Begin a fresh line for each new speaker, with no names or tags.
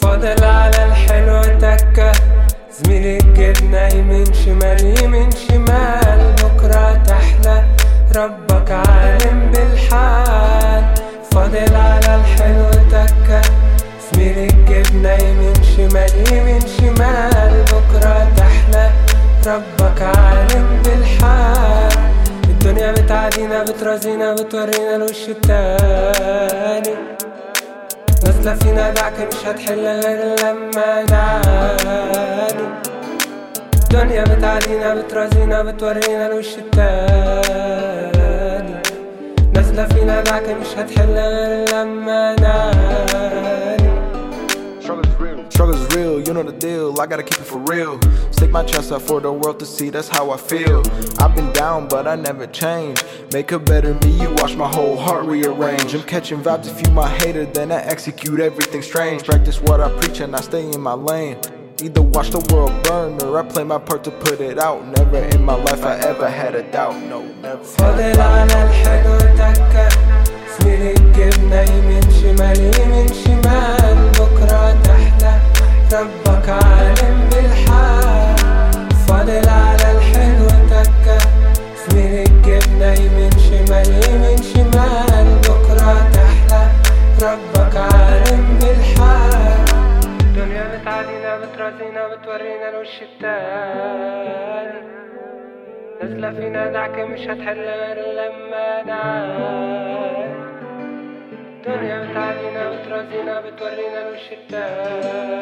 فاضل على الحلو تكة زميلي الجبنة من شمال يمين شمال بكرة تحلى ربك عالم بالحال. فاضل على الحلو تكة زميلي الجبنة من شمال يمين شمال بكرة تحلى ربك عالم بالحال. الدنيا بتعدينا بترازينا بتورينا الوش التاني. نازلة فينا دعك مش هتحل غير لما نعاني. الدنيا بتعدينا بترازينا بتورينا الوش التاني. نازلة فينا دعك مش هتحل غير لما نعاني.
you know the deal. I gotta keep it for real. Stick my chest out for the world to see, that's how I feel. I've been down, but I never change. Make a better me, you watch my whole heart rearrange. I'm catching vibes if you my hater, then I execute everything strange. Practice what I preach and I stay in my lane. Either watch the world burn or I play my part to put it out. Never in my life I ever had a doubt. No, never.
فاضل على الحلو تكة زميلي الجبنة يمين شمال يمين شمال بكرة تحلى ربك عالم بالحال. فاضل على الحلو تكة زميلي الجبنة يمين شمال يمين شمال. بكرة تحلى. ربك عالم بالحال. الدنيا بتعدينا بترازينا بتورينا الوش التاني نازلة فينا دعك مش هتحل غير لما نعاني الدنيا بتعدينا بترازينا بتورينا الوش التاني